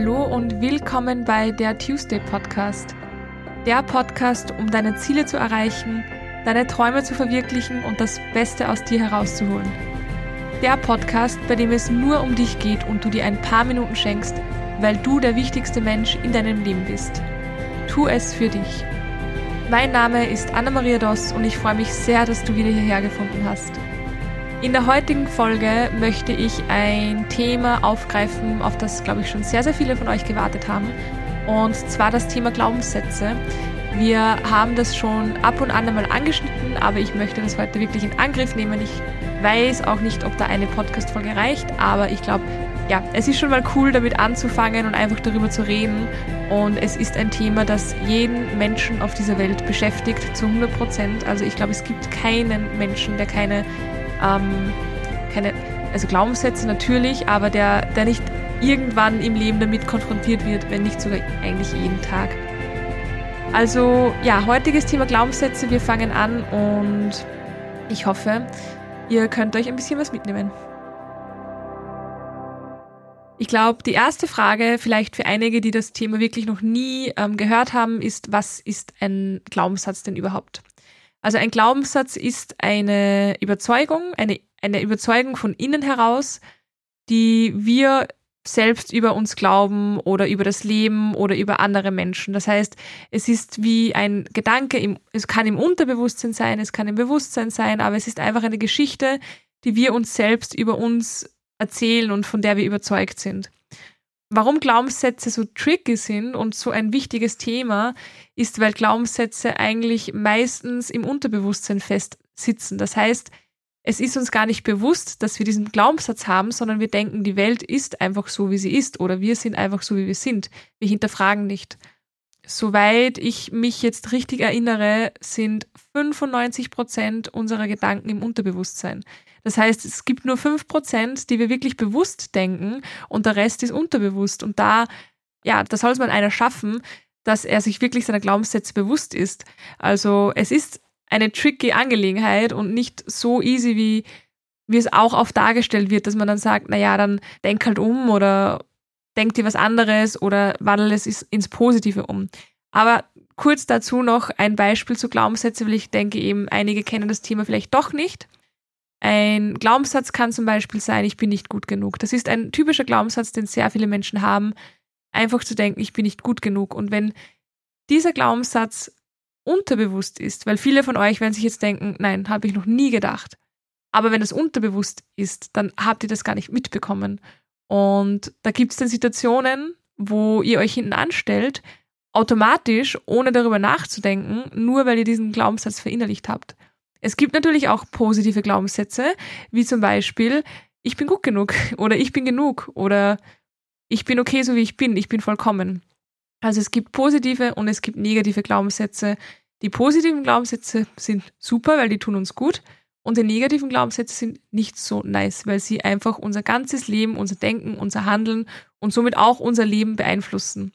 Hallo und willkommen bei der Tuesday Podcast. Der Podcast, um deine Ziele zu erreichen, deine Träume zu verwirklichen und das Beste aus dir herauszuholen. Der Podcast, bei dem es nur um dich geht und du dir ein paar Minuten schenkst, weil du der wichtigste Mensch in deinem Leben bist. Tu es für dich. Mein Name ist Anna-Maria Doss und ich freue mich sehr, dass du wieder hierher gefunden hast. In der heutigen Folge möchte ich ein Thema aufgreifen, auf das, glaube ich, schon sehr, sehr viele von euch gewartet haben. Und zwar das Thema Glaubenssätze. Wir haben das schon ab und an einmal angeschnitten, aber ich möchte das heute wirklich in Angriff nehmen. Ich weiß auch nicht, ob da eine Podcast-Folge reicht, aber ich glaube, ja, es ist schon mal cool, damit anzufangen und einfach darüber zu reden. Und es ist ein Thema, das jeden Menschen auf dieser Welt beschäftigt, zu 100 Prozent. Also ich glaube, es gibt keinen Menschen, der keine ähm, keine, also Glaubenssätze natürlich, aber der, der nicht irgendwann im Leben damit konfrontiert wird, wenn nicht sogar eigentlich jeden Tag. Also ja, heutiges Thema Glaubenssätze. Wir fangen an und ich hoffe, ihr könnt euch ein bisschen was mitnehmen. Ich glaube, die erste Frage, vielleicht für einige, die das Thema wirklich noch nie ähm, gehört haben, ist, was ist ein Glaubenssatz denn überhaupt? Also ein Glaubenssatz ist eine Überzeugung, eine, eine Überzeugung von innen heraus, die wir selbst über uns glauben oder über das Leben oder über andere Menschen. Das heißt, es ist wie ein Gedanke, im, es kann im Unterbewusstsein sein, es kann im Bewusstsein sein, aber es ist einfach eine Geschichte, die wir uns selbst über uns erzählen und von der wir überzeugt sind. Warum Glaubenssätze so tricky sind und so ein wichtiges Thema, ist, weil Glaubenssätze eigentlich meistens im Unterbewusstsein festsitzen. Das heißt, es ist uns gar nicht bewusst, dass wir diesen Glaubenssatz haben, sondern wir denken, die Welt ist einfach so, wie sie ist oder wir sind einfach so, wie wir sind. Wir hinterfragen nicht. Soweit ich mich jetzt richtig erinnere, sind 95 Prozent unserer Gedanken im Unterbewusstsein. Das heißt, es gibt nur 5 Prozent, die wir wirklich bewusst denken und der Rest ist unterbewusst. Und da, ja, da soll es mal einer schaffen, dass er sich wirklich seiner Glaubenssätze bewusst ist. Also es ist eine tricky Angelegenheit und nicht so easy, wie, wie es auch oft dargestellt wird, dass man dann sagt, naja, dann denk halt um oder denk dir was anderes oder wandel es ins Positive um. Aber kurz dazu noch ein Beispiel zu Glaubenssätzen, weil ich denke eben, einige kennen das Thema vielleicht doch nicht. Ein Glaubenssatz kann zum Beispiel sein, ich bin nicht gut genug. Das ist ein typischer Glaubenssatz, den sehr viele Menschen haben, einfach zu denken, ich bin nicht gut genug. Und wenn dieser Glaubenssatz unterbewusst ist, weil viele von euch werden sich jetzt denken, nein, habe ich noch nie gedacht. Aber wenn es unterbewusst ist, dann habt ihr das gar nicht mitbekommen. Und da gibt es dann Situationen, wo ihr euch hinten anstellt, automatisch, ohne darüber nachzudenken, nur weil ihr diesen Glaubenssatz verinnerlicht habt. Es gibt natürlich auch positive Glaubenssätze, wie zum Beispiel, ich bin gut genug oder ich bin genug oder ich bin okay, so wie ich bin, ich bin vollkommen. Also es gibt positive und es gibt negative Glaubenssätze. Die positiven Glaubenssätze sind super, weil die tun uns gut. Und die negativen Glaubenssätze sind nicht so nice, weil sie einfach unser ganzes Leben, unser Denken, unser Handeln und somit auch unser Leben beeinflussen.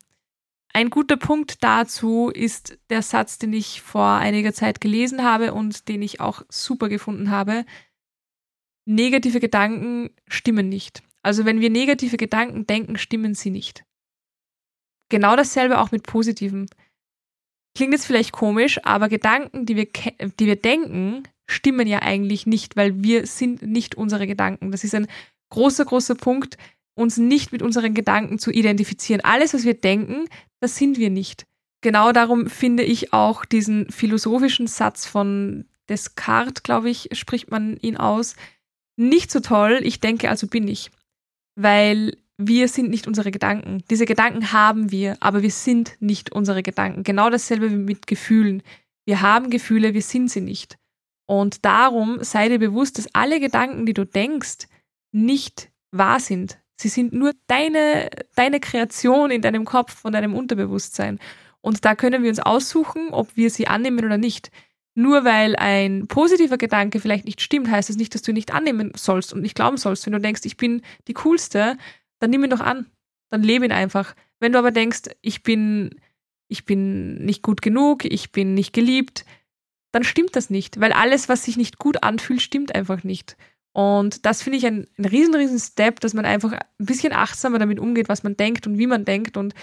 Ein guter Punkt dazu ist der Satz, den ich vor einiger Zeit gelesen habe und den ich auch super gefunden habe. Negative Gedanken stimmen nicht. Also wenn wir negative Gedanken denken, stimmen sie nicht. Genau dasselbe auch mit positiven. Klingt jetzt vielleicht komisch, aber Gedanken, die wir, die wir denken, stimmen ja eigentlich nicht, weil wir sind nicht unsere Gedanken. Das ist ein großer, großer Punkt, uns nicht mit unseren Gedanken zu identifizieren. Alles, was wir denken, das sind wir nicht. Genau darum finde ich auch diesen philosophischen Satz von Descartes, glaube ich, spricht man ihn aus, nicht so toll. Ich denke, also bin ich. Weil wir sind nicht unsere Gedanken. Diese Gedanken haben wir, aber wir sind nicht unsere Gedanken. Genau dasselbe wie mit Gefühlen. Wir haben Gefühle, wir sind sie nicht. Und darum sei dir bewusst, dass alle Gedanken, die du denkst, nicht wahr sind. Sie sind nur deine, deine Kreation in deinem Kopf und deinem Unterbewusstsein. Und da können wir uns aussuchen, ob wir sie annehmen oder nicht. Nur weil ein positiver Gedanke vielleicht nicht stimmt, heißt das nicht, dass du ihn nicht annehmen sollst und nicht glauben sollst. Wenn du denkst, ich bin die Coolste, dann nimm ihn doch an. Dann lebe ihn einfach. Wenn du aber denkst, ich bin, ich bin nicht gut genug, ich bin nicht geliebt, dann stimmt das nicht. Weil alles, was sich nicht gut anfühlt, stimmt einfach nicht. Und das finde ich ein, ein riesen, riesen Step, dass man einfach ein bisschen achtsamer damit umgeht, was man denkt und wie man denkt und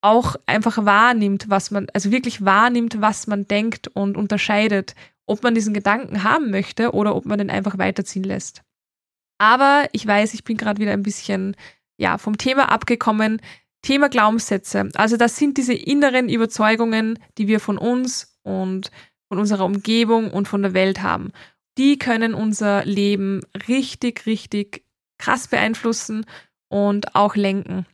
auch einfach wahrnimmt, was man, also wirklich wahrnimmt, was man denkt und unterscheidet, ob man diesen Gedanken haben möchte oder ob man den einfach weiterziehen lässt. Aber ich weiß, ich bin gerade wieder ein bisschen ja, vom Thema abgekommen. Thema Glaubenssätze. Also das sind diese inneren Überzeugungen, die wir von uns und von unserer Umgebung und von der Welt haben. Die können unser Leben richtig, richtig krass beeinflussen und auch lenken.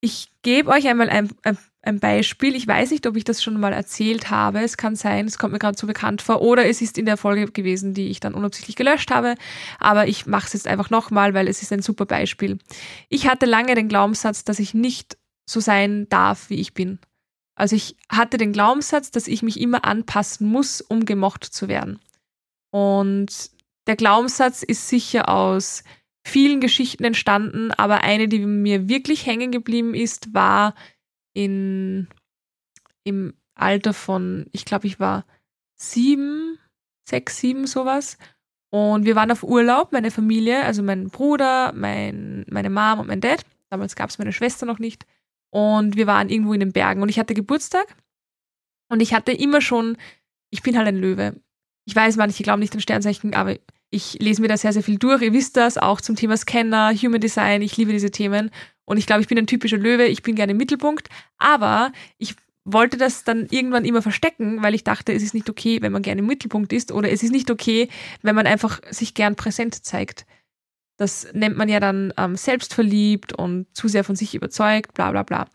Ich gebe euch einmal ein, ein, ein, Beispiel. Ich weiß nicht, ob ich das schon mal erzählt habe. Es kann sein, es kommt mir gerade so bekannt vor. Oder es ist in der Folge gewesen, die ich dann unabsichtlich gelöscht habe. Aber ich mache es jetzt einfach nochmal, weil es ist ein super Beispiel. Ich hatte lange den Glaubenssatz, dass ich nicht so sein darf, wie ich bin. Also ich hatte den Glaubenssatz, dass ich mich immer anpassen muss, um gemocht zu werden. Und der Glaubenssatz ist sicher aus vielen Geschichten entstanden, aber eine, die mir wirklich hängen geblieben ist, war in, im Alter von, ich glaube, ich war sieben, sechs, sieben, sowas. Und wir waren auf Urlaub, meine Familie, also mein Bruder, mein, meine Mom und mein Dad. Damals gab es meine Schwester noch nicht. Und wir waren irgendwo in den Bergen und ich hatte Geburtstag. Und ich hatte immer schon, ich bin halt ein Löwe. Ich weiß, manche glauben nicht an Sternzeichen, aber ich lese mir da sehr, sehr viel durch. Ihr wisst das, auch zum Thema Scanner, Human Design. Ich liebe diese Themen. Und ich glaube, ich bin ein typischer Löwe. Ich bin gerne im Mittelpunkt. Aber ich wollte das dann irgendwann immer verstecken, weil ich dachte, es ist nicht okay, wenn man gerne im Mittelpunkt ist. Oder es ist nicht okay, wenn man einfach sich gern präsent zeigt. Das nennt man ja dann ähm, selbstverliebt und zu sehr von sich überzeugt, bla bla bla.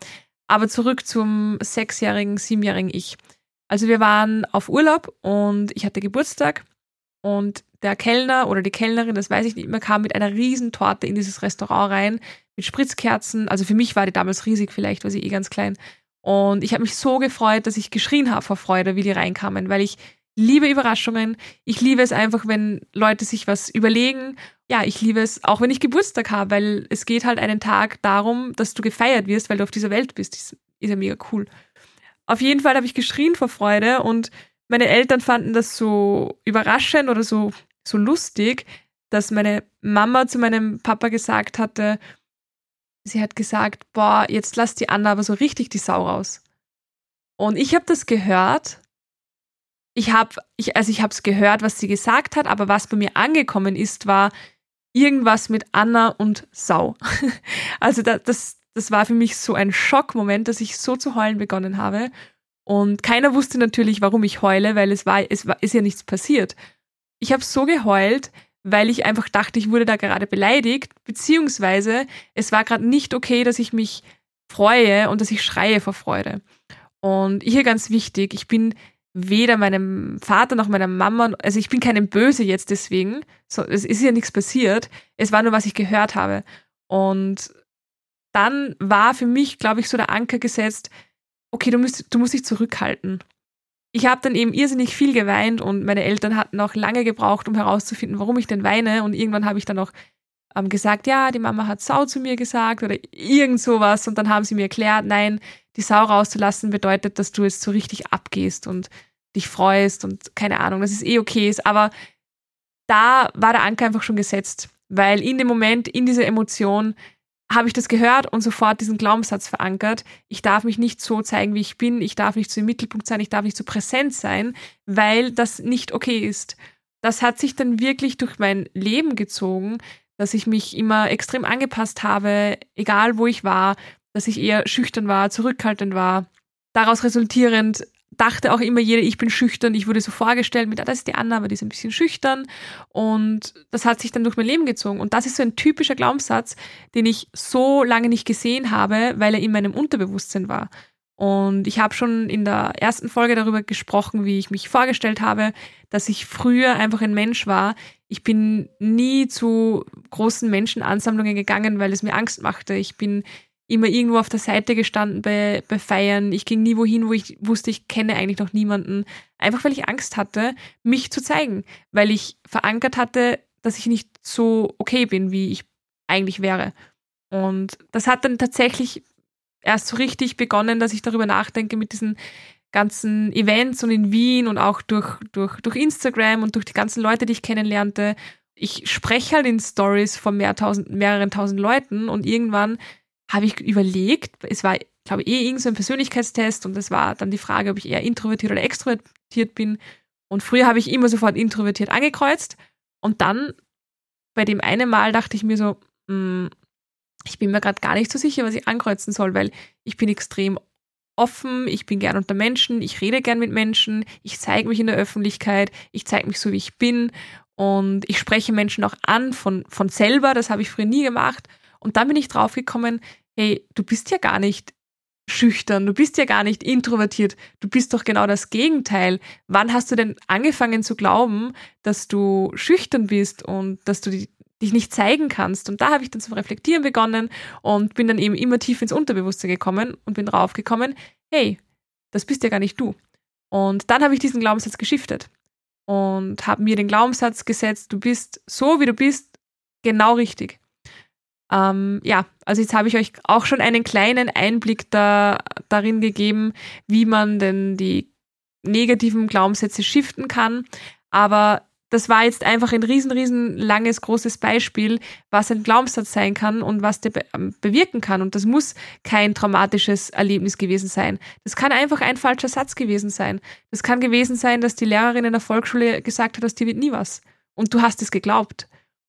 Aber zurück zum sechsjährigen, siebenjährigen Ich. Also wir waren auf Urlaub und ich hatte Geburtstag und der Kellner oder die Kellnerin, das weiß ich nicht mehr, kam mit einer Riesentorte in dieses Restaurant rein, mit Spritzkerzen. Also für mich war die damals riesig, vielleicht war sie eh ganz klein. Und ich habe mich so gefreut, dass ich geschrien habe vor Freude, wie die reinkamen, weil ich liebe Überraschungen. Ich liebe es einfach, wenn Leute sich was überlegen. Ja, ich liebe es auch, wenn ich Geburtstag habe, weil es geht halt einen Tag darum, dass du gefeiert wirst, weil du auf dieser Welt bist. Das ist ja mega cool. Auf jeden Fall habe ich geschrien vor Freude und meine Eltern fanden das so überraschend oder so, so lustig, dass meine Mama zu meinem Papa gesagt hatte, sie hat gesagt, boah, jetzt lass die Anna aber so richtig die Sau raus. Und ich habe das gehört. Ich habe, ich, also ich habe es gehört, was sie gesagt hat, aber was bei mir angekommen ist, war irgendwas mit Anna und Sau. also da, das, das war für mich so ein Schockmoment, dass ich so zu heulen begonnen habe. Und keiner wusste natürlich, warum ich heule, weil es war, es war, ist ja nichts passiert. Ich habe so geheult, weil ich einfach dachte, ich wurde da gerade beleidigt, beziehungsweise es war gerade nicht okay, dass ich mich freue und dass ich schreie vor Freude. Und hier ganz wichtig, ich bin weder meinem Vater noch meiner Mama, also ich bin keinem Böse jetzt deswegen, so, es ist ja nichts passiert, es war nur, was ich gehört habe. Und dann war für mich, glaube ich, so der Anker gesetzt, okay, du musst, du musst dich zurückhalten. Ich habe dann eben irrsinnig viel geweint und meine Eltern hatten auch lange gebraucht, um herauszufinden, warum ich denn weine. Und irgendwann habe ich dann auch ähm, gesagt, ja, die Mama hat Sau zu mir gesagt oder irgend sowas. Und dann haben sie mir erklärt, nein, die Sau rauszulassen bedeutet, dass du jetzt so richtig abgehst und dich freust und keine Ahnung, dass es eh okay ist. Aber da war der Anker einfach schon gesetzt, weil in dem Moment, in dieser Emotion, habe ich das gehört und sofort diesen Glaubenssatz verankert. Ich darf mich nicht so zeigen, wie ich bin. Ich darf nicht so im Mittelpunkt sein. Ich darf nicht so präsent sein, weil das nicht okay ist. Das hat sich dann wirklich durch mein Leben gezogen, dass ich mich immer extrem angepasst habe, egal wo ich war, dass ich eher schüchtern war, zurückhaltend war. Daraus resultierend dachte auch immer jeder, ich bin schüchtern. Ich wurde so vorgestellt mit, ah, das ist die Anna, aber die ist ein bisschen schüchtern. Und das hat sich dann durch mein Leben gezogen. Und das ist so ein typischer Glaubenssatz, den ich so lange nicht gesehen habe, weil er in meinem Unterbewusstsein war. Und ich habe schon in der ersten Folge darüber gesprochen, wie ich mich vorgestellt habe, dass ich früher einfach ein Mensch war. Ich bin nie zu großen Menschenansammlungen gegangen, weil es mir Angst machte. Ich bin immer irgendwo auf der Seite gestanden bei, bei Feiern. Ich ging nie wohin, wo ich wusste, ich kenne eigentlich noch niemanden. Einfach weil ich Angst hatte, mich zu zeigen. Weil ich verankert hatte, dass ich nicht so okay bin, wie ich eigentlich wäre. Und das hat dann tatsächlich erst so richtig begonnen, dass ich darüber nachdenke mit diesen ganzen Events und in Wien und auch durch, durch, durch Instagram und durch die ganzen Leute, die ich kennenlernte ich spreche halt in Stories von mehr tausend, mehreren tausend Leuten und irgendwann habe ich überlegt, es war, glaube ich, eh irgendein so Persönlichkeitstest und es war dann die Frage, ob ich eher introvertiert oder extrovertiert bin. Und früher habe ich immer sofort introvertiert angekreuzt und dann bei dem einen Mal dachte ich mir so, mh, hm, ich bin mir gerade gar nicht so sicher, was ich ankreuzen soll, weil ich bin extrem offen, ich bin gern unter Menschen, ich rede gern mit Menschen, ich zeige mich in der Öffentlichkeit, ich zeige mich so, wie ich bin und ich spreche Menschen auch an von, von selber, das habe ich früher nie gemacht. Und dann bin ich draufgekommen, hey, du bist ja gar nicht schüchtern, du bist ja gar nicht introvertiert, du bist doch genau das Gegenteil. Wann hast du denn angefangen zu glauben, dass du schüchtern bist und dass du dich nicht zeigen kannst? Und da habe ich dann zum Reflektieren begonnen und bin dann eben immer tief ins Unterbewusstsein gekommen und bin draufgekommen, hey, das bist ja gar nicht du. Und dann habe ich diesen Glaubenssatz geschiftet und habe mir den Glaubenssatz gesetzt, du bist so, wie du bist, genau richtig. Ähm, ja, also jetzt habe ich euch auch schon einen kleinen Einblick da, darin gegeben, wie man denn die negativen Glaubenssätze shiften kann. Aber das war jetzt einfach ein riesen, riesen langes, großes Beispiel, was ein Glaubenssatz sein kann und was der ähm, bewirken kann. Und das muss kein traumatisches Erlebnis gewesen sein. Das kann einfach ein falscher Satz gewesen sein. Das kann gewesen sein, dass die Lehrerin in der Volksschule gesagt hat, dass dir wird nie was. Und du hast es geglaubt.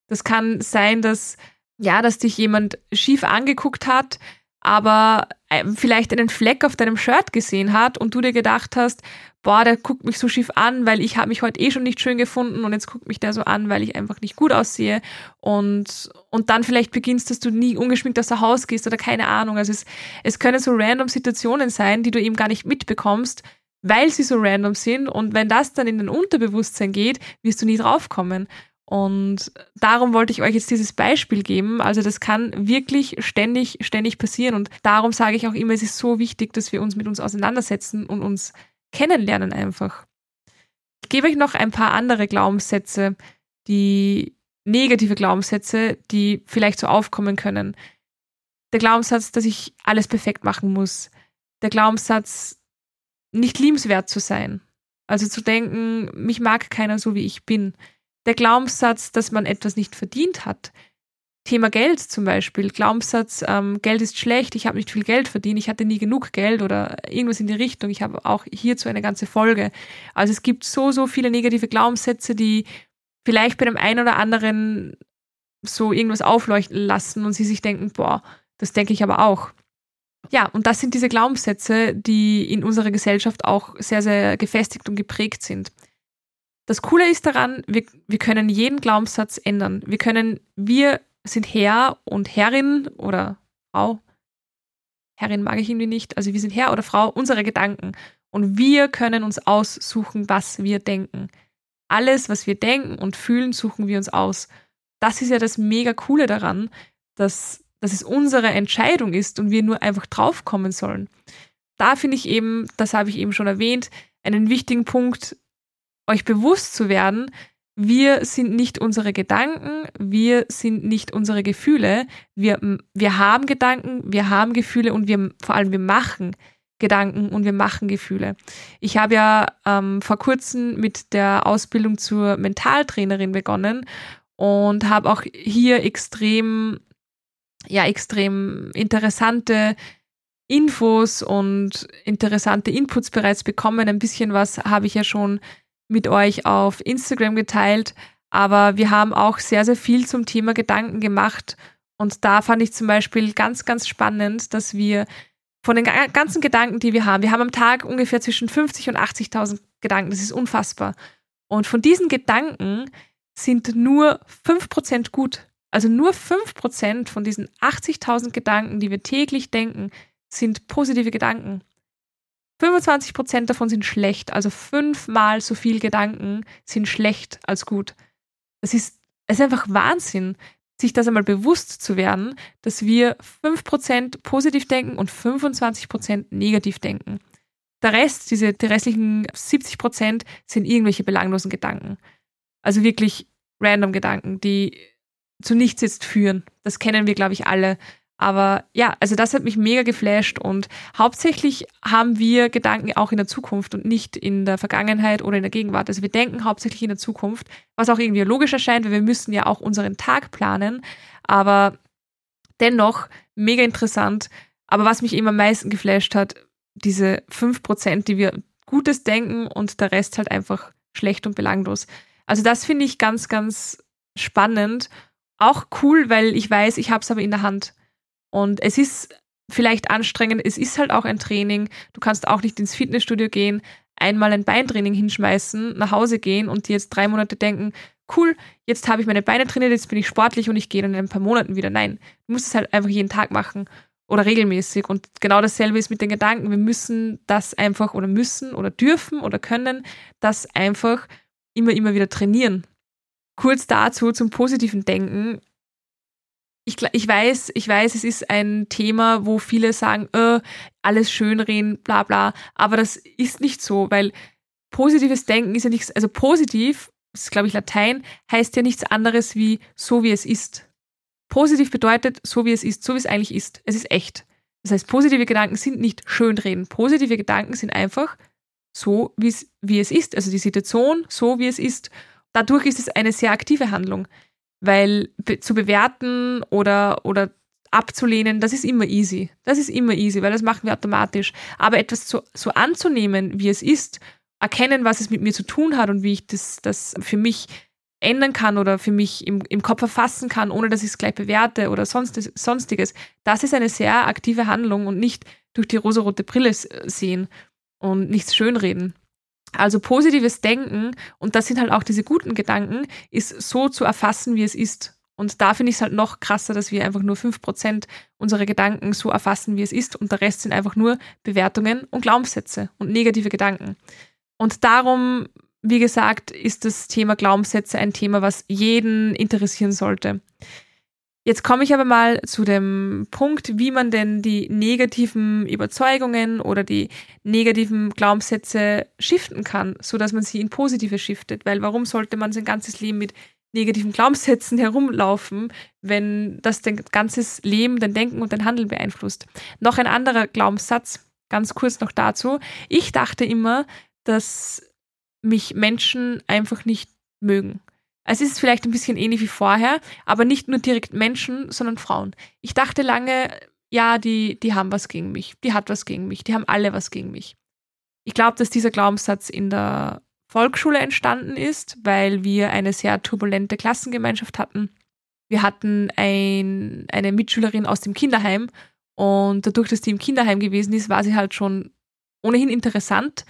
Das kann sein, dass, ja, dass dich jemand schief angeguckt hat, aber äh, vielleicht einen Fleck auf deinem Shirt gesehen hat und du dir gedacht hast, boah, der guckt mich so schief an, weil ich habe mich heute eh schon nicht schön gefunden und jetzt guckt mich der so an, weil ich einfach nicht gut aussehe und, und dann vielleicht beginnst, dass du nie ungeschminkt aus der Haus gehst oder keine Ahnung. Also es, es können so random Situationen sein, die du eben gar nicht mitbekommst, weil sie so random sind und wenn das dann in dein Unterbewusstsein geht, wirst du nie draufkommen. Und darum wollte ich euch jetzt dieses Beispiel geben. Also das kann wirklich ständig, ständig passieren. Und darum sage ich auch immer, es ist so wichtig, dass wir uns mit uns auseinandersetzen und uns kennenlernen einfach. Ich gebe euch noch ein paar andere Glaubenssätze, die negative Glaubenssätze, die vielleicht so aufkommen können. Der Glaubenssatz, dass ich alles perfekt machen muss. Der Glaubenssatz, nicht liebenswert zu sein. Also zu denken, mich mag keiner so, wie ich bin. Der Glaubenssatz, dass man etwas nicht verdient hat. Thema Geld zum Beispiel, Glaubenssatz, ähm, Geld ist schlecht, ich habe nicht viel Geld verdient, ich hatte nie genug Geld oder irgendwas in die Richtung. Ich habe auch hierzu eine ganze Folge. Also es gibt so, so viele negative Glaubenssätze, die vielleicht bei dem einen oder anderen so irgendwas aufleuchten lassen und sie sich denken, boah, das denke ich aber auch. Ja, und das sind diese Glaubenssätze, die in unserer Gesellschaft auch sehr, sehr gefestigt und geprägt sind. Das Coole ist daran, wir, wir können jeden Glaubenssatz ändern. Wir können, wir sind Herr und Herrin oder Frau. Herrin mag ich irgendwie nicht. Also wir sind Herr oder Frau unserer Gedanken. Und wir können uns aussuchen, was wir denken. Alles, was wir denken und fühlen, suchen wir uns aus. Das ist ja das mega coole daran, dass, dass es unsere Entscheidung ist und wir nur einfach draufkommen sollen. Da finde ich eben, das habe ich eben schon erwähnt, einen wichtigen Punkt, euch bewusst zu werden, wir sind nicht unsere Gedanken, wir sind nicht unsere Gefühle. Wir, wir haben Gedanken, wir haben Gefühle und wir vor allem wir machen Gedanken und wir machen Gefühle. Ich habe ja ähm, vor kurzem mit der Ausbildung zur Mentaltrainerin begonnen und habe auch hier extrem, ja, extrem interessante Infos und interessante Inputs bereits bekommen. Ein bisschen was habe ich ja schon mit euch auf Instagram geteilt, aber wir haben auch sehr, sehr viel zum Thema Gedanken gemacht. Und da fand ich zum Beispiel ganz, ganz spannend, dass wir von den ganzen Gedanken, die wir haben, wir haben am Tag ungefähr zwischen 50 und 80.000 Gedanken, das ist unfassbar. Und von diesen Gedanken sind nur 5% gut. Also nur 5% von diesen 80.000 Gedanken, die wir täglich denken, sind positive Gedanken. 25 Prozent davon sind schlecht, also fünfmal so viel Gedanken sind schlecht als gut. Das ist, es ist einfach Wahnsinn, sich das einmal bewusst zu werden, dass wir 5% positiv denken und 25% negativ denken. Der Rest, diese, die restlichen 70% sind irgendwelche belanglosen Gedanken. Also wirklich random Gedanken, die zu nichts jetzt führen. Das kennen wir, glaube ich, alle. Aber ja, also das hat mich mega geflasht und hauptsächlich haben wir Gedanken auch in der Zukunft und nicht in der Vergangenheit oder in der Gegenwart. Also wir denken hauptsächlich in der Zukunft, was auch irgendwie logisch erscheint, weil wir müssen ja auch unseren Tag planen. Aber dennoch mega interessant. Aber was mich eben am meisten geflasht hat, diese 5%, die wir Gutes denken und der Rest halt einfach schlecht und belanglos. Also das finde ich ganz, ganz spannend. Auch cool, weil ich weiß, ich habe es aber in der Hand. Und es ist vielleicht anstrengend, es ist halt auch ein Training. Du kannst auch nicht ins Fitnessstudio gehen, einmal ein Beintraining hinschmeißen, nach Hause gehen und dir jetzt drei Monate denken, cool, jetzt habe ich meine Beine trainiert, jetzt bin ich sportlich und ich gehe dann in ein paar Monaten wieder. Nein, du musst es halt einfach jeden Tag machen oder regelmäßig. Und genau dasselbe ist mit den Gedanken. Wir müssen das einfach oder müssen oder dürfen oder können das einfach immer, immer wieder trainieren. Kurz dazu zum positiven Denken ich, ich weiß, ich weiß, es ist ein Thema, wo viele sagen, äh, alles schönreden, bla bla, aber das ist nicht so, weil positives Denken ist ja nichts, also positiv, das ist glaube ich Latein, heißt ja nichts anderes wie so wie es ist. Positiv bedeutet so wie es ist, so wie es eigentlich ist. Es ist echt. Das heißt, positive Gedanken sind nicht schönreden. Positive Gedanken sind einfach so, wie es, wie es ist. Also die Situation so, wie es ist. Dadurch ist es eine sehr aktive Handlung. Weil zu bewerten oder, oder abzulehnen, das ist immer easy. Das ist immer easy, weil das machen wir automatisch. Aber etwas zu, so anzunehmen, wie es ist, erkennen, was es mit mir zu tun hat und wie ich das, das für mich ändern kann oder für mich im, im Kopf erfassen kann, ohne dass ich es gleich bewerte oder sonst, sonstiges, das ist eine sehr aktive Handlung und nicht durch die rosarote Brille sehen und nichts schönreden. Also positives Denken, und das sind halt auch diese guten Gedanken, ist so zu erfassen, wie es ist. Und da finde ich es halt noch krasser, dass wir einfach nur 5% unserer Gedanken so erfassen, wie es ist, und der Rest sind einfach nur Bewertungen und Glaubenssätze und negative Gedanken. Und darum, wie gesagt, ist das Thema Glaubenssätze ein Thema, was jeden interessieren sollte. Jetzt komme ich aber mal zu dem Punkt, wie man denn die negativen Überzeugungen oder die negativen Glaubenssätze shiften kann, so dass man sie in positive shiftet. Weil warum sollte man sein ganzes Leben mit negativen Glaubenssätzen herumlaufen, wenn das dein ganzes Leben, dein Denken und dein Handeln beeinflusst? Noch ein anderer Glaubenssatz, ganz kurz noch dazu. Ich dachte immer, dass mich Menschen einfach nicht mögen. Es ist vielleicht ein bisschen ähnlich wie vorher, aber nicht nur direkt Menschen, sondern Frauen. Ich dachte lange, ja, die, die haben was gegen mich, die hat was gegen mich, die haben alle was gegen mich. Ich glaube, dass dieser Glaubenssatz in der Volksschule entstanden ist, weil wir eine sehr turbulente Klassengemeinschaft hatten. Wir hatten ein, eine Mitschülerin aus dem Kinderheim und dadurch, dass die im Kinderheim gewesen ist, war sie halt schon ohnehin interessant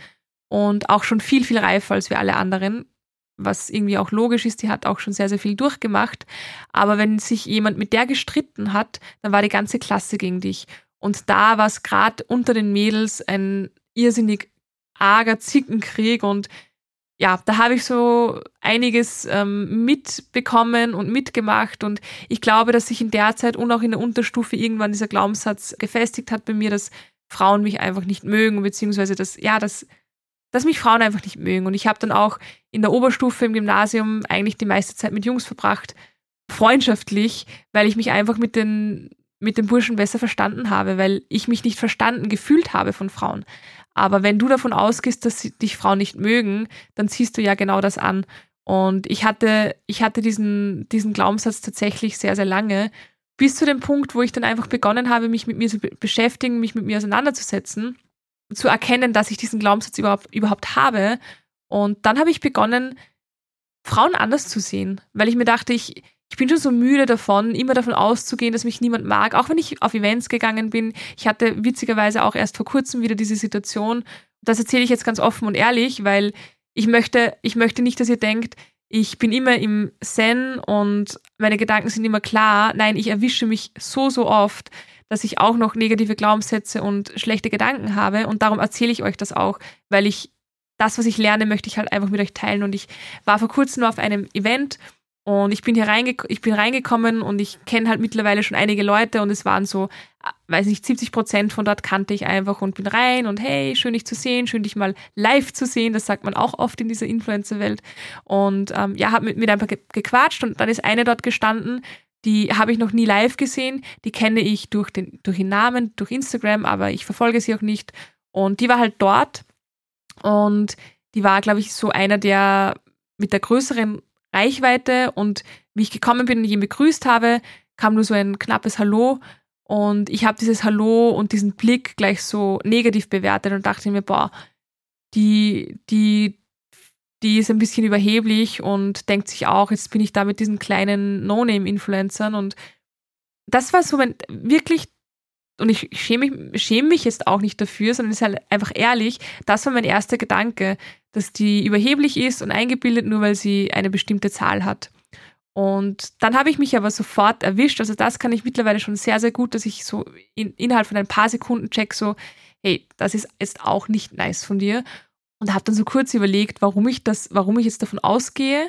und auch schon viel, viel reifer als wir alle anderen was irgendwie auch logisch ist, die hat auch schon sehr, sehr viel durchgemacht. Aber wenn sich jemand mit der gestritten hat, dann war die ganze Klasse gegen dich. Und da war es gerade unter den Mädels ein irrsinnig arger Zickenkrieg und ja, da habe ich so einiges ähm, mitbekommen und mitgemacht und ich glaube, dass sich in der Zeit und auch in der Unterstufe irgendwann dieser Glaubenssatz gefestigt hat bei mir, dass Frauen mich einfach nicht mögen, beziehungsweise dass, ja, dass dass mich Frauen einfach nicht mögen. Und ich habe dann auch in der Oberstufe im Gymnasium eigentlich die meiste Zeit mit Jungs verbracht, freundschaftlich, weil ich mich einfach mit den, mit den Burschen besser verstanden habe, weil ich mich nicht verstanden gefühlt habe von Frauen. Aber wenn du davon ausgehst, dass dich Frauen nicht mögen, dann ziehst du ja genau das an. Und ich hatte, ich hatte diesen, diesen Glaubenssatz tatsächlich sehr, sehr lange, bis zu dem Punkt, wo ich dann einfach begonnen habe, mich mit mir zu beschäftigen, mich mit mir auseinanderzusetzen zu erkennen, dass ich diesen Glaubenssatz überhaupt, überhaupt habe. Und dann habe ich begonnen, Frauen anders zu sehen, weil ich mir dachte, ich, ich bin schon so müde davon, immer davon auszugehen, dass mich niemand mag, auch wenn ich auf Events gegangen bin. Ich hatte witzigerweise auch erst vor kurzem wieder diese Situation. Das erzähle ich jetzt ganz offen und ehrlich, weil ich möchte, ich möchte nicht, dass ihr denkt, ich bin immer im Zen und meine Gedanken sind immer klar. Nein, ich erwische mich so, so oft, dass ich auch noch negative Glaubenssätze und schlechte Gedanken habe. Und darum erzähle ich euch das auch, weil ich das, was ich lerne, möchte ich halt einfach mit euch teilen. Und ich war vor kurzem nur auf einem Event und ich bin hier reinge ich bin reingekommen und ich kenne halt mittlerweile schon einige Leute und es waren so, weiß nicht, 70 Prozent von dort kannte ich einfach und bin rein und hey, schön dich zu sehen, schön dich mal live zu sehen. Das sagt man auch oft in dieser Influencer-Welt. Und ähm, ja, habe mit mir einfach ge gequatscht und dann ist eine dort gestanden, die habe ich noch nie live gesehen, die kenne ich durch den, durch den Namen, durch Instagram, aber ich verfolge sie auch nicht. Und die war halt dort. Und die war, glaube ich, so einer der mit der größeren Reichweite und wie ich gekommen bin und ihn begrüßt habe, kam nur so ein knappes Hallo. Und ich habe dieses Hallo und diesen Blick gleich so negativ bewertet und dachte mir, boah, die, die, die ist ein bisschen überheblich und denkt sich auch, jetzt bin ich da mit diesen kleinen No-Name-Influencern und das war so mein, wirklich, und ich schäme mich, schäme mich jetzt auch nicht dafür, sondern ist halt einfach ehrlich, das war mein erster Gedanke, dass die überheblich ist und eingebildet, nur weil sie eine bestimmte Zahl hat. Und dann habe ich mich aber sofort erwischt. Also das kann ich mittlerweile schon sehr, sehr gut, dass ich so in, innerhalb von ein paar Sekunden check, so, hey, das ist jetzt auch nicht nice von dir. Und habe dann so kurz überlegt, warum ich das, warum ich jetzt davon ausgehe,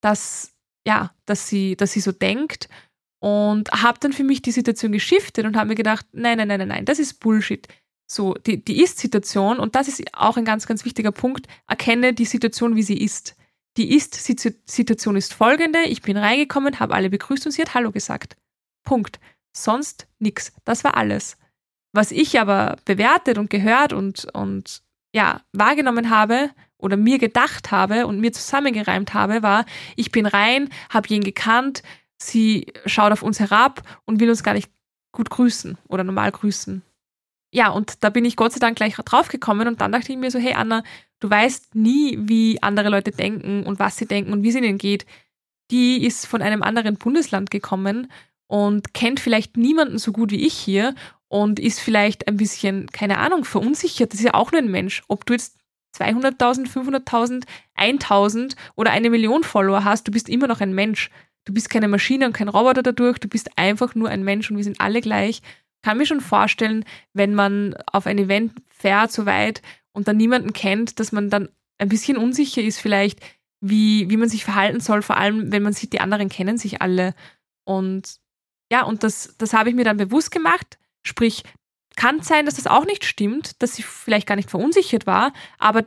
dass, ja, dass sie, dass sie so denkt. Und habe dann für mich die Situation geschiftet und habe mir gedacht, nein, nein, nein, nein, nein, das ist Bullshit. So, die, die Ist-Situation, und das ist auch ein ganz, ganz wichtiger Punkt, erkenne die Situation, wie sie ist. Die Ist-Situation ist folgende. Ich bin reingekommen, habe alle begrüßt und sie hat Hallo gesagt. Punkt. Sonst nix. Das war alles. Was ich aber bewertet und gehört und, und ja, wahrgenommen habe oder mir gedacht habe und mir zusammengereimt habe, war, ich bin rein, habe ihn gekannt, sie schaut auf uns herab und will uns gar nicht gut grüßen oder normal grüßen ja, und da bin ich Gott sei Dank gleich draufgekommen und dann dachte ich mir so, hey Anna, du weißt nie, wie andere Leute denken und was sie denken und wie es ihnen geht. Die ist von einem anderen Bundesland gekommen und kennt vielleicht niemanden so gut wie ich hier und ist vielleicht ein bisschen, keine Ahnung, verunsichert. Das ist ja auch nur ein Mensch. Ob du jetzt 200.000, 500.000, 1.000 oder eine Million Follower hast, du bist immer noch ein Mensch. Du bist keine Maschine und kein Roboter dadurch, du bist einfach nur ein Mensch und wir sind alle gleich kann mir schon vorstellen, wenn man auf ein Event fährt, so weit und dann niemanden kennt, dass man dann ein bisschen unsicher ist, vielleicht, wie, wie man sich verhalten soll, vor allem, wenn man sieht, die anderen kennen sich alle. Und ja, und das, das habe ich mir dann bewusst gemacht. Sprich, kann sein, dass das auch nicht stimmt, dass sie vielleicht gar nicht verunsichert war, aber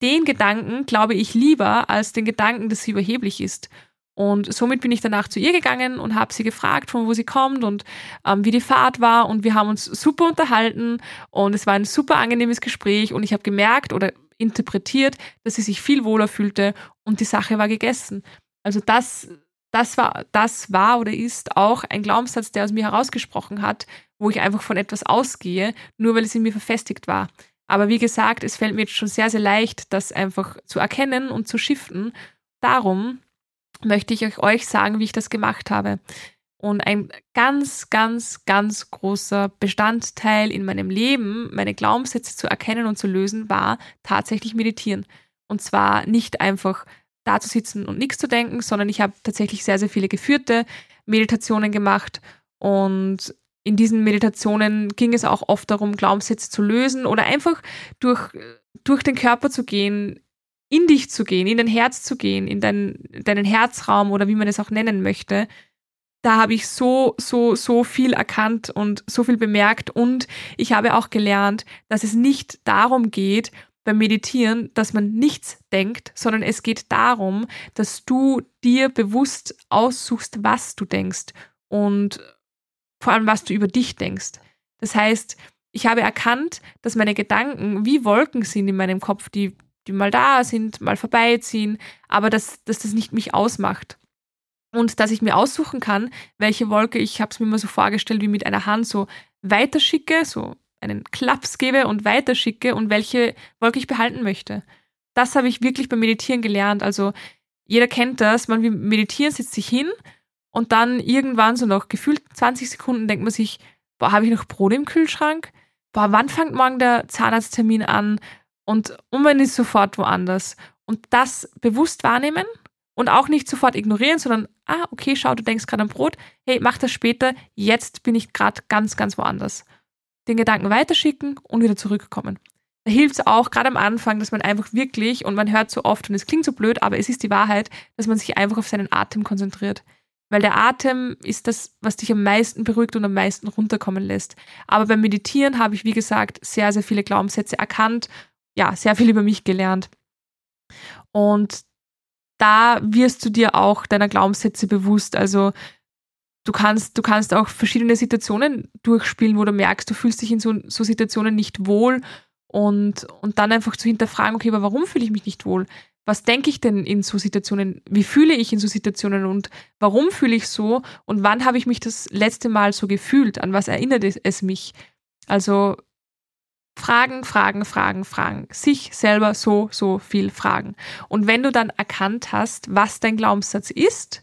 den Gedanken glaube ich lieber als den Gedanken, dass sie überheblich ist. Und somit bin ich danach zu ihr gegangen und habe sie gefragt, von wo sie kommt und ähm, wie die Fahrt war. Und wir haben uns super unterhalten und es war ein super angenehmes Gespräch. Und ich habe gemerkt oder interpretiert, dass sie sich viel wohler fühlte und die Sache war gegessen. Also das, das war, das war oder ist auch ein Glaubenssatz, der aus mir herausgesprochen hat, wo ich einfach von etwas ausgehe, nur weil es in mir verfestigt war. Aber wie gesagt, es fällt mir jetzt schon sehr, sehr leicht, das einfach zu erkennen und zu shiften. Darum möchte ich euch sagen, wie ich das gemacht habe. Und ein ganz, ganz, ganz großer Bestandteil in meinem Leben, meine Glaubenssätze zu erkennen und zu lösen, war tatsächlich meditieren. Und zwar nicht einfach da zu sitzen und nichts zu denken, sondern ich habe tatsächlich sehr, sehr viele geführte Meditationen gemacht. Und in diesen Meditationen ging es auch oft darum, Glaubenssätze zu lösen oder einfach durch, durch den Körper zu gehen, in dich zu gehen, in dein Herz zu gehen, in dein, deinen Herzraum oder wie man es auch nennen möchte, da habe ich so, so, so viel erkannt und so viel bemerkt. Und ich habe auch gelernt, dass es nicht darum geht, beim Meditieren, dass man nichts denkt, sondern es geht darum, dass du dir bewusst aussuchst, was du denkst und vor allem, was du über dich denkst. Das heißt, ich habe erkannt, dass meine Gedanken wie Wolken sind in meinem Kopf, die die mal da sind, mal vorbeiziehen, aber dass, dass das nicht mich ausmacht. Und dass ich mir aussuchen kann, welche Wolke, ich habe es mir immer so vorgestellt, wie mit einer Hand so weiterschicke, so einen Klaps gebe und weiterschicke und welche Wolke ich behalten möchte. Das habe ich wirklich beim Meditieren gelernt. Also jeder kennt das, man meditieren, setzt sich hin und dann irgendwann so noch gefühlt 20 Sekunden denkt man sich, boah, habe ich noch Brot im Kühlschrank? Boah, wann fängt morgen der Zahnarzttermin an? Und, und man ist sofort woanders. Und das bewusst wahrnehmen und auch nicht sofort ignorieren, sondern, ah, okay, schau, du denkst gerade an Brot, hey, mach das später, jetzt bin ich gerade ganz, ganz woanders. Den Gedanken weiterschicken und wieder zurückkommen. Da hilft es auch, gerade am Anfang, dass man einfach wirklich, und man hört so oft, und es klingt so blöd, aber es ist die Wahrheit, dass man sich einfach auf seinen Atem konzentriert. Weil der Atem ist das, was dich am meisten beruhigt und am meisten runterkommen lässt. Aber beim Meditieren habe ich, wie gesagt, sehr, sehr viele Glaubenssätze erkannt ja, sehr viel über mich gelernt. Und da wirst du dir auch deiner Glaubenssätze bewusst. Also du kannst, du kannst auch verschiedene Situationen durchspielen, wo du merkst, du fühlst dich in so, so Situationen nicht wohl und, und dann einfach zu hinterfragen, okay, aber warum fühle ich mich nicht wohl? Was denke ich denn in so Situationen? Wie fühle ich in so Situationen und warum fühle ich so? Und wann habe ich mich das letzte Mal so gefühlt? An was erinnert es mich? Also Fragen, Fragen, Fragen, Fragen. Sich selber so, so viel fragen. Und wenn du dann erkannt hast, was dein Glaubenssatz ist,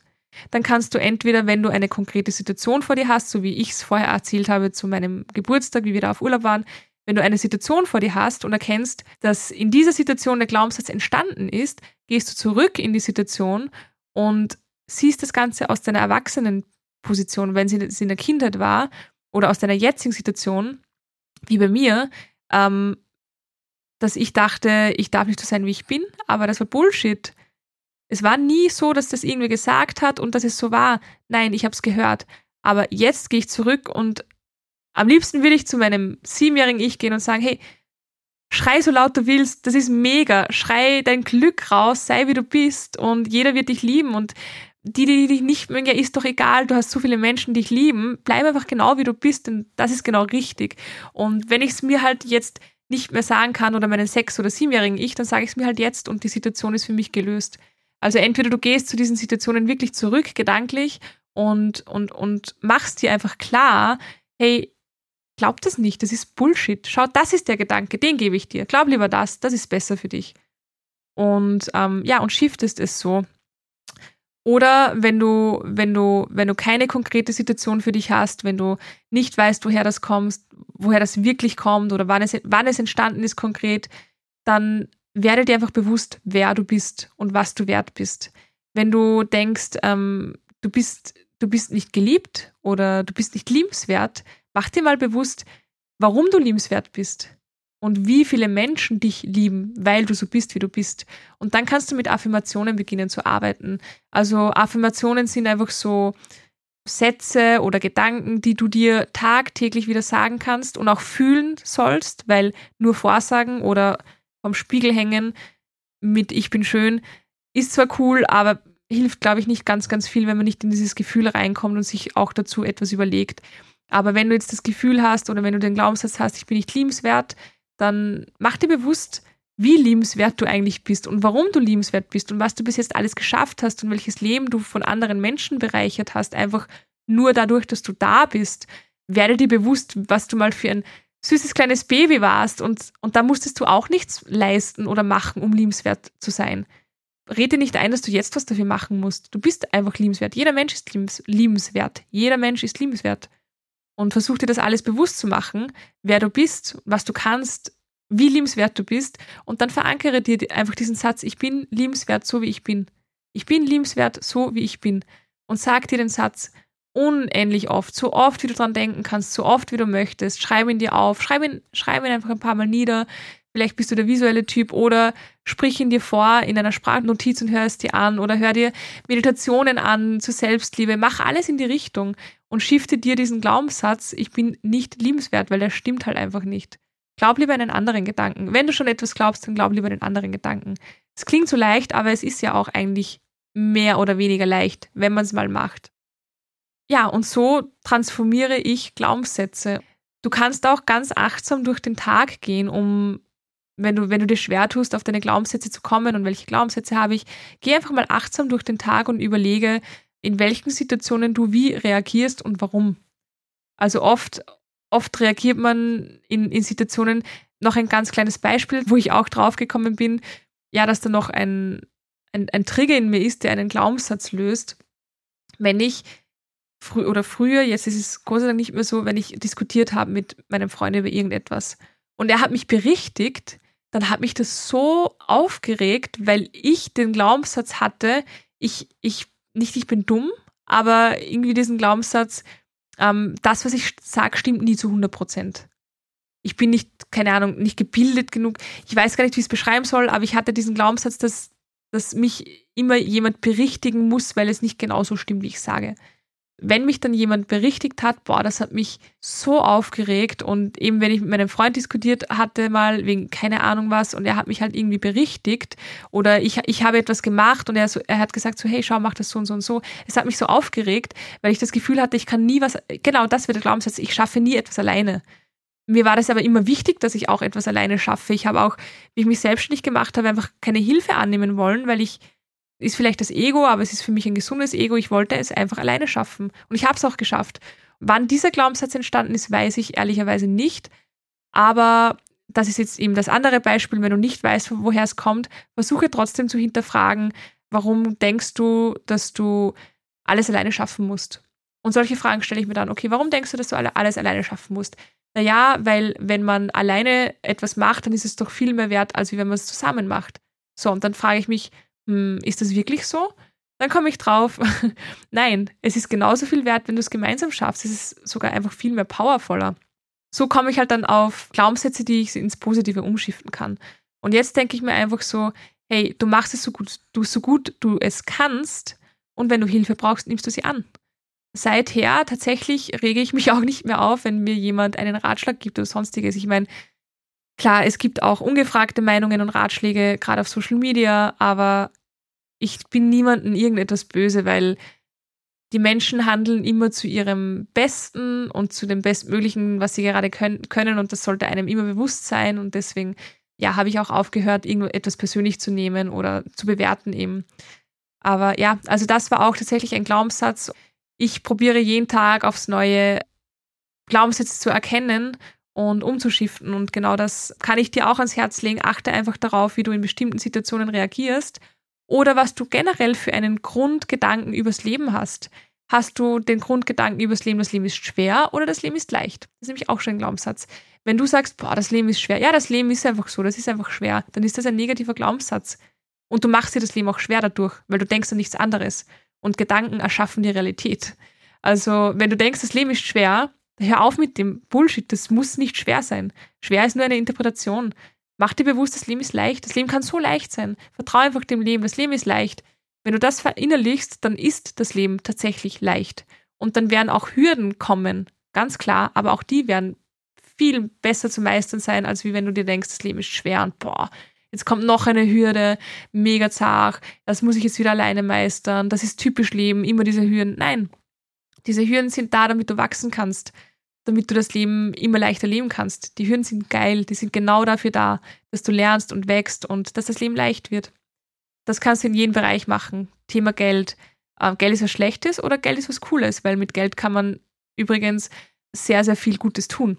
dann kannst du entweder, wenn du eine konkrete Situation vor dir hast, so wie ich es vorher erzählt habe zu meinem Geburtstag, wie wir da auf Urlaub waren, wenn du eine Situation vor dir hast und erkennst, dass in dieser Situation der Glaubenssatz entstanden ist, gehst du zurück in die Situation und siehst das Ganze aus deiner Erwachsenenposition, wenn es in der Kindheit war, oder aus deiner jetzigen Situation, wie bei mir, ähm, dass ich dachte, ich darf nicht so sein, wie ich bin, aber das war Bullshit. Es war nie so, dass das irgendwie gesagt hat und dass es so war. Nein, ich habe es gehört. Aber jetzt gehe ich zurück und am liebsten will ich zu meinem siebenjährigen Ich gehen und sagen, hey, schrei so laut du willst, das ist mega. Schrei dein Glück raus, sei wie du bist und jeder wird dich lieben und die, die dich nicht mögen, ja, ist doch egal, du hast so viele Menschen, die dich lieben, bleib einfach genau wie du bist, denn das ist genau richtig. Und wenn ich es mir halt jetzt nicht mehr sagen kann oder meinen sechs- oder siebenjährigen Ich, dann sage ich es mir halt jetzt und die Situation ist für mich gelöst. Also entweder du gehst zu diesen Situationen wirklich zurück, gedanklich, und, und, und machst dir einfach klar, hey, glaub das nicht, das ist Bullshit. Schau, das ist der Gedanke, den gebe ich dir. Glaub lieber das, das ist besser für dich. Und ähm, ja, und shiftest es so. Oder wenn du, wenn du, wenn du keine konkrete Situation für dich hast, wenn du nicht weißt, woher das kommt, woher das wirklich kommt oder wann es, wann es entstanden ist konkret, dann werde dir einfach bewusst, wer du bist und was du wert bist. Wenn du denkst, ähm, du bist, du bist nicht geliebt oder du bist nicht liebenswert, mach dir mal bewusst, warum du liebenswert bist und wie viele Menschen dich lieben, weil du so bist, wie du bist. Und dann kannst du mit Affirmationen beginnen zu arbeiten. Also Affirmationen sind einfach so Sätze oder Gedanken, die du dir tagtäglich wieder sagen kannst und auch fühlen sollst, weil nur Vorsagen oder vom Spiegel hängen mit Ich bin schön ist zwar cool, aber hilft, glaube ich, nicht ganz, ganz viel, wenn man nicht in dieses Gefühl reinkommt und sich auch dazu etwas überlegt. Aber wenn du jetzt das Gefühl hast oder wenn du den Glaubenssatz hast, ich bin nicht liebenswert, dann mach dir bewusst, wie liebenswert du eigentlich bist und warum du liebenswert bist und was du bis jetzt alles geschafft hast und welches Leben du von anderen Menschen bereichert hast, einfach nur dadurch, dass du da bist. Werde dir bewusst, was du mal für ein süßes kleines Baby warst und, und da musstest du auch nichts leisten oder machen, um liebenswert zu sein. Rede nicht ein, dass du jetzt was dafür machen musst. Du bist einfach liebenswert. Jeder Mensch ist liebenswert. Jeder Mensch ist liebenswert und versuch dir das alles bewusst zu machen, wer du bist, was du kannst, wie liebenswert du bist und dann verankere dir einfach diesen Satz, ich bin liebenswert so wie ich bin. Ich bin liebenswert so wie ich bin und sag dir den Satz unendlich oft, so oft wie du dran denken kannst, so oft wie du möchtest. Schreib ihn dir auf, schreib ihn, schreib ihn einfach ein paar Mal nieder. Vielleicht bist du der visuelle Typ oder sprich ihn dir vor in einer Sprachnotiz und hör es dir an oder hör dir Meditationen an zur Selbstliebe. Mach alles in die Richtung und shifte dir diesen Glaubenssatz, ich bin nicht liebenswert, weil der stimmt halt einfach nicht. Glaub lieber einen anderen Gedanken. Wenn du schon etwas glaubst, dann glaub lieber einen anderen Gedanken. Es klingt so leicht, aber es ist ja auch eigentlich mehr oder weniger leicht, wenn man es mal macht. Ja, und so transformiere ich Glaubenssätze. Du kannst auch ganz achtsam durch den Tag gehen, um, wenn du, wenn du dir schwer tust, auf deine Glaubenssätze zu kommen und welche Glaubenssätze habe ich, geh einfach mal achtsam durch den Tag und überlege, in welchen Situationen du wie reagierst und warum. Also oft, oft reagiert man in, in Situationen, noch ein ganz kleines Beispiel, wo ich auch drauf gekommen bin, ja, dass da noch ein, ein, ein Trigger in mir ist, der einen Glaubenssatz löst. Wenn ich frü oder früher, jetzt ist es Gott sei Dank nicht mehr so, wenn ich diskutiert habe mit meinem Freund über irgendetwas und er hat mich berichtigt, dann hat mich das so aufgeregt, weil ich den Glaubenssatz hatte, ich, ich nicht ich bin dumm, aber irgendwie diesen Glaubenssatz, ähm, das, was ich sage, stimmt nie zu 100 Prozent. Ich bin nicht, keine Ahnung, nicht gebildet genug. Ich weiß gar nicht, wie ich es beschreiben soll, aber ich hatte diesen Glaubenssatz, dass, dass mich immer jemand berichtigen muss, weil es nicht genauso stimmt, wie ich sage. Wenn mich dann jemand berichtigt hat, boah, das hat mich so aufgeregt und eben wenn ich mit meinem Freund diskutiert hatte mal wegen keine Ahnung was und er hat mich halt irgendwie berichtigt oder ich, ich habe etwas gemacht und er, so, er hat gesagt so, hey, schau, mach das so und so und so. Es hat mich so aufgeregt, weil ich das Gefühl hatte, ich kann nie was, genau das wird der Glaubenssatz, ich schaffe nie etwas alleine. Mir war das aber immer wichtig, dass ich auch etwas alleine schaffe. Ich habe auch, wie ich mich selbstständig gemacht habe, einfach keine Hilfe annehmen wollen, weil ich ist vielleicht das Ego, aber es ist für mich ein gesundes Ego. Ich wollte es einfach alleine schaffen. Und ich habe es auch geschafft. Wann dieser Glaubenssatz entstanden ist, weiß ich ehrlicherweise nicht. Aber das ist jetzt eben das andere Beispiel, wenn du nicht weißt, woher es kommt, versuche trotzdem zu hinterfragen, warum denkst du, dass du alles alleine schaffen musst? Und solche Fragen stelle ich mir dann, okay, warum denkst du, dass du alles alleine schaffen musst? Naja, weil wenn man alleine etwas macht, dann ist es doch viel mehr wert, als wenn man es zusammen macht. So, und dann frage ich mich, ist das wirklich so? Dann komme ich drauf, nein, es ist genauso viel wert, wenn du es gemeinsam schaffst. Es ist sogar einfach viel mehr powervoller. So komme ich halt dann auf Glaubenssätze, die ich ins Positive umschiften kann. Und jetzt denke ich mir einfach so, hey, du machst es so gut, du so gut du es kannst und wenn du Hilfe brauchst, nimmst du sie an. Seither tatsächlich rege ich mich auch nicht mehr auf, wenn mir jemand einen Ratschlag gibt oder sonstiges. Ich meine, klar, es gibt auch ungefragte Meinungen und Ratschläge, gerade auf Social Media, aber ich bin niemandem irgendetwas böse, weil die Menschen handeln immer zu ihrem Besten und zu dem Bestmöglichen, was sie gerade können, und das sollte einem immer bewusst sein und deswegen ja, habe ich auch aufgehört, irgendetwas persönlich zu nehmen oder zu bewerten eben. Aber ja, also das war auch tatsächlich ein Glaubenssatz. Ich probiere jeden Tag aufs Neue Glaubenssätze zu erkennen und umzuschiften. Und genau das kann ich dir auch ans Herz legen. Achte einfach darauf, wie du in bestimmten Situationen reagierst oder was du generell für einen Grundgedanken übers Leben hast. Hast du den Grundgedanken übers Leben, das Leben ist schwer oder das Leben ist leicht? Das ist nämlich auch schon ein Glaubenssatz. Wenn du sagst, boah, das Leben ist schwer, ja, das Leben ist einfach so, das ist einfach schwer, dann ist das ein negativer Glaubenssatz. Und du machst dir das Leben auch schwer dadurch, weil du denkst an nichts anderes. Und Gedanken erschaffen die Realität. Also, wenn du denkst, das Leben ist schwer, hör auf mit dem Bullshit, das muss nicht schwer sein. Schwer ist nur eine Interpretation. Mach dir bewusst, das Leben ist leicht. Das Leben kann so leicht sein. Vertraue einfach dem Leben. Das Leben ist leicht. Wenn du das verinnerlichst, dann ist das Leben tatsächlich leicht. Und dann werden auch Hürden kommen, ganz klar, aber auch die werden viel besser zu meistern sein, als wie wenn du dir denkst, das Leben ist schwer und boah, jetzt kommt noch eine Hürde, mega zart, das muss ich jetzt wieder alleine meistern, das ist typisch Leben, immer diese Hürden. Nein, diese Hürden sind da, damit du wachsen kannst damit du das Leben immer leichter leben kannst. Die Hürden sind geil, die sind genau dafür da, dass du lernst und wächst und dass das Leben leicht wird. Das kannst du in jedem Bereich machen. Thema Geld. Ähm, Geld ist was Schlechtes oder Geld ist was Cooles, weil mit Geld kann man übrigens sehr, sehr viel Gutes tun.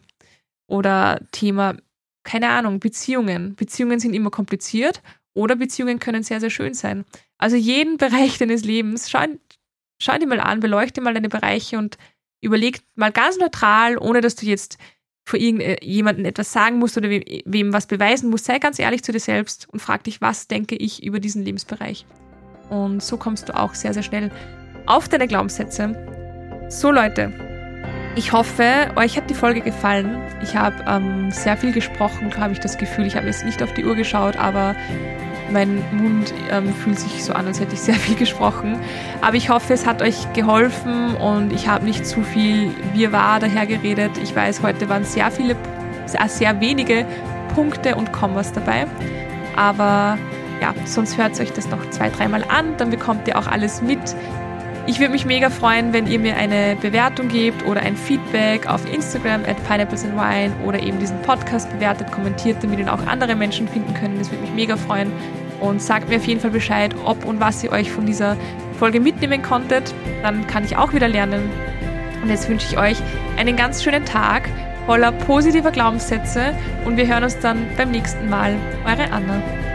Oder Thema, keine Ahnung, Beziehungen. Beziehungen sind immer kompliziert oder Beziehungen können sehr, sehr schön sein. Also jeden Bereich deines Lebens, schau, schau dir mal an, beleuchte mal deine Bereiche und überleg mal ganz neutral, ohne dass du jetzt vor irgendjemandem etwas sagen musst oder wem, wem was beweisen musst. Sei ganz ehrlich zu dir selbst und frag dich, was denke ich über diesen Lebensbereich. Und so kommst du auch sehr, sehr schnell auf deine Glaubenssätze. So Leute, ich hoffe, euch hat die Folge gefallen. Ich habe ähm, sehr viel gesprochen, habe ich das Gefühl. Ich habe jetzt nicht auf die Uhr geschaut, aber mein Mund ähm, fühlt sich so an, als hätte ich sehr viel gesprochen. Aber ich hoffe, es hat euch geholfen und ich habe nicht zu viel Wirrwarr dahergeredet. Ich weiß, heute waren sehr viele, sehr, sehr wenige Punkte und Kommas dabei. Aber ja, sonst hört euch das noch zwei, dreimal an, dann bekommt ihr auch alles mit. Ich würde mich mega freuen, wenn ihr mir eine Bewertung gebt oder ein Feedback auf Instagram at Pineapples and Wine oder eben diesen Podcast bewertet, kommentiert, damit ihn auch andere Menschen finden können. Das würde mich mega freuen. Und sagt mir auf jeden Fall Bescheid, ob und was ihr euch von dieser Folge mitnehmen konntet. Dann kann ich auch wieder lernen. Und jetzt wünsche ich euch einen ganz schönen Tag voller positiver Glaubenssätze und wir hören uns dann beim nächsten Mal. Eure Anna.